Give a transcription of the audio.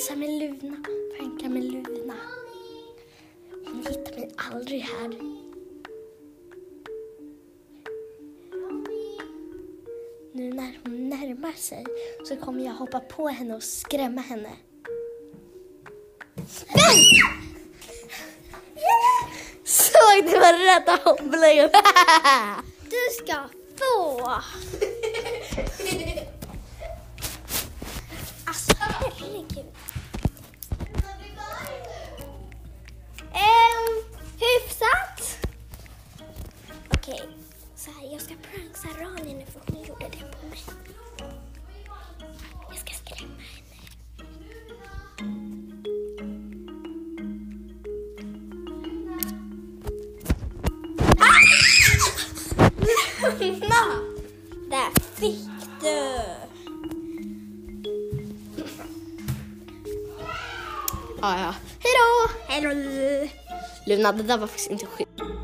pranksar med Luna, prankar med Luna. Hon hittar mig aldrig här. Nu när hon närmar sig så kommer jag hoppa på henne och skrämma henne. Såg du vad rädda hon blev? Du ska få! Okej, så här, jag ska pranksa Rani nu för hon gjorde det på mig. Jag ska skrämma henne. Luna! Där fick du! Ja, ja. Hej då! Hej då! Luna, det där var faktiskt inte schysst.